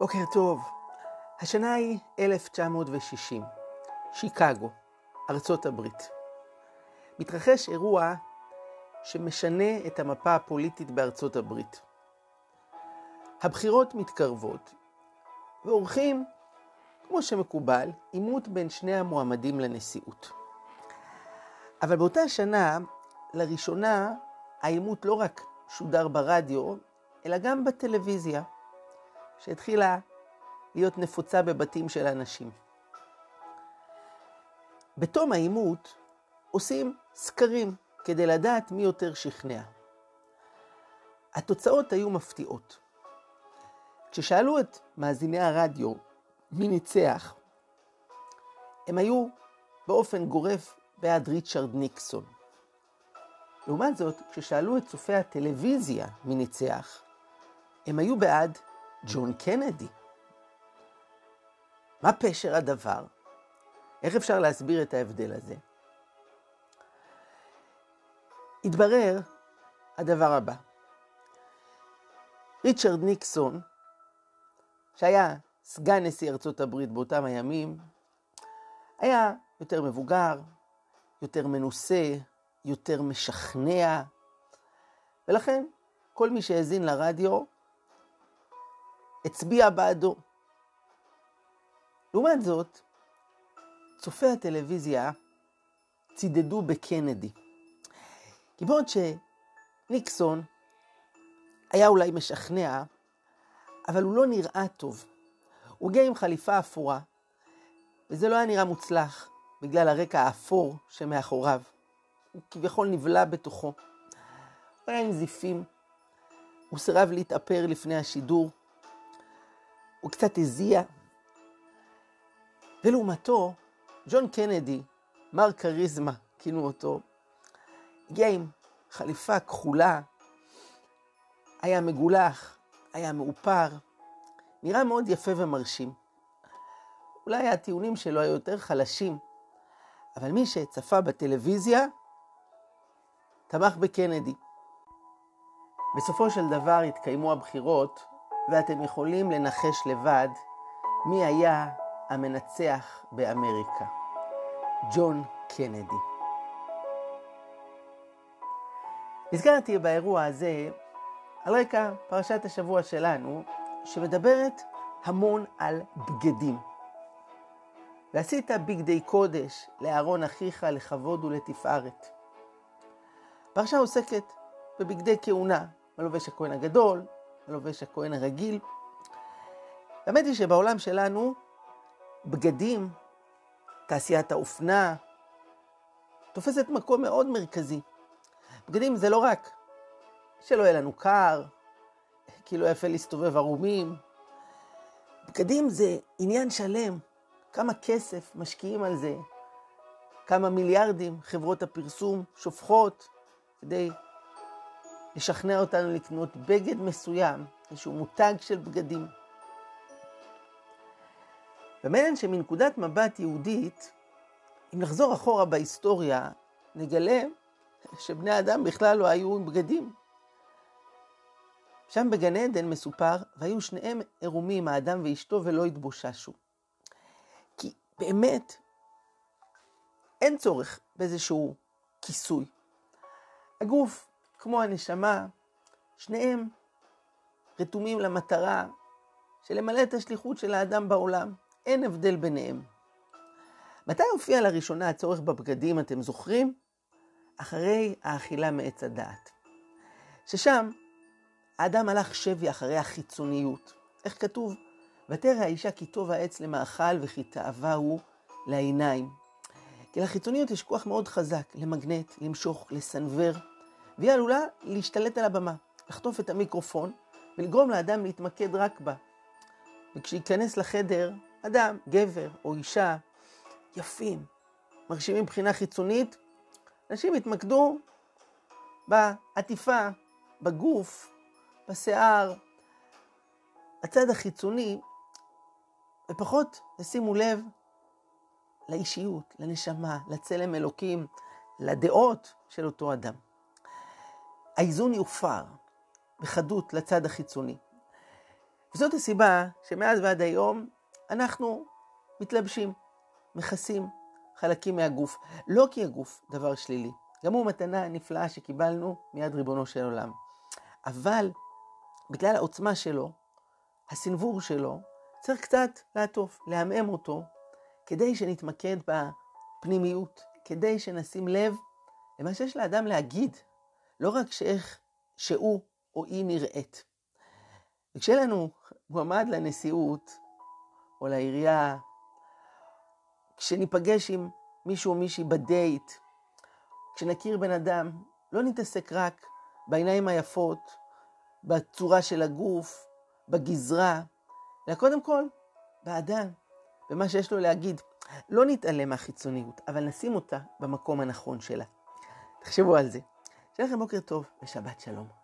בוקר טוב. השנה היא 1960, שיקגו, ארצות הברית. מתרחש אירוע שמשנה את המפה הפוליטית בארצות הברית. הבחירות מתקרבות, ועורכים, כמו שמקובל, עימות בין שני המועמדים לנשיאות. אבל באותה שנה, לראשונה, העימות לא רק שודר ברדיו, אלא גם בטלוויזיה. שהתחילה להיות נפוצה בבתים של אנשים. בתום העימות עושים סקרים כדי לדעת מי יותר שכנע. התוצאות היו מפתיעות. כששאלו את מאזיני הרדיו מי ניצח, הם היו באופן גורף בעד ריצ'רד ניקסון. לעומת זאת, כששאלו את צופי הטלוויזיה מי ניצח, הם היו בעד ג'ון קנדי. מה פשר הדבר? איך אפשר להסביר את ההבדל הזה? התברר הדבר הבא. ריצ'רד ניקסון, שהיה סגן נשיא ארצות הברית באותם הימים, היה יותר מבוגר, יותר מנוסה, יותר משכנע, ולכן כל מי שהאזין לרדיו הצביע בעדו. לעומת זאת, צופי הטלוויזיה צידדו בקנדי. כי בעוד שניקסון היה אולי משכנע, אבל הוא לא נראה טוב. הוא הגיע עם חליפה אפורה, וזה לא היה נראה מוצלח בגלל הרקע האפור שמאחוריו. הוא כביכול נבלע בתוכו. הוא היה עם זיפים, הוא סירב להתאפר לפני השידור, הוא קצת הזיע. ולעומתו, ג'ון קנדי, מר כריזמה, כינו אותו, הגיע עם חליפה כחולה, היה מגולח, היה מאופר, נראה מאוד יפה ומרשים. אולי הטיעונים שלו היו יותר חלשים, אבל מי שצפה בטלוויזיה תמך בקנדי. בסופו של דבר התקיימו הבחירות ואתם יכולים לנחש לבד מי היה המנצח באמריקה. ג'ון קנדי. נזכרתי באירוע הזה על רקע פרשת השבוע שלנו, שמדברת המון על בגדים. ועשית בגדי קודש לאהרון אחיך לכבוד ולתפארת. פרשה עוסקת בבגדי כהונה, מלובש הכהן הגדול, הלובש הכהן הרגיל. האמת היא שבעולם שלנו בגדים, תעשיית האופנה, תופסת מקום מאוד מרכזי. בגדים זה לא רק שלא יהיה לנו קר, כי לא יפה להסתובב ערומים. בגדים זה עניין שלם, כמה כסף משקיעים על זה, כמה מיליארדים חברות הפרסום שופכות כדי לשכנע אותנו לקנות בגד מסוים, איזשהו מותג של בגדים. ומעניין שמנקודת מבט יהודית, אם נחזור אחורה בהיסטוריה, נגלה שבני אדם בכלל לא היו עם בגדים. שם בגן עדן מסופר, והיו שניהם עירומים, האדם ואשתו, ולא התבוששו. כי באמת, אין צורך באיזשהו כיסוי. הגוף כמו הנשמה, שניהם רתומים למטרה של למלא את השליחות של האדם בעולם. אין הבדל ביניהם. מתי הופיע לראשונה הצורך בבגדים, אתם זוכרים? אחרי האכילה מעץ הדעת. ששם האדם הלך שבי אחרי החיצוניות. איך כתוב? ותרא האישה כי טוב העץ למאכל וכי תאווה הוא לעיניים. כי לחיצוניות יש כוח מאוד חזק, למגנט, למשוך, לסנוור. והיא עלולה להשתלט על הבמה, לחטוף את המיקרופון ולגרום לאדם להתמקד רק בה. וכשייכנס לחדר אדם, גבר או אישה, יפים, מרשימים מבחינה חיצונית, אנשים יתמקדו בעטיפה, בגוף, בשיער, הצד החיצוני, ופחות ישימו לב לאישיות, לנשמה, לצלם אלוקים, לדעות של אותו אדם. האיזון יופר בחדות לצד החיצוני. וזאת הסיבה שמאז ועד היום אנחנו מתלבשים, מכסים חלקים מהגוף. לא כי הגוף דבר שלילי, גם הוא מתנה נפלאה שקיבלנו מיד ריבונו של עולם. אבל בגלל העוצמה שלו, הסנוור שלו, צריך קצת לעטוף, לעמעם אותו, כדי שנתמקד בפנימיות, כדי שנשים לב למה שיש לאדם להגיד, לא רק שאיך שהוא או היא נראית. וכשיהיה לנו מועמד לנשיאות או לעירייה, כשניפגש עם מישהו או מישהי בדייט, כשנכיר בן אדם, לא נתעסק רק בעיניים היפות, בצורה של הגוף, בגזרה, אלא קודם כל באדם, במה שיש לו להגיד. לא נתעלם מהחיצוניות, אבל נשים אותה במקום הנכון שלה. תחשבו על זה. שיהיה לכם בוקר טוב ושבת שלום.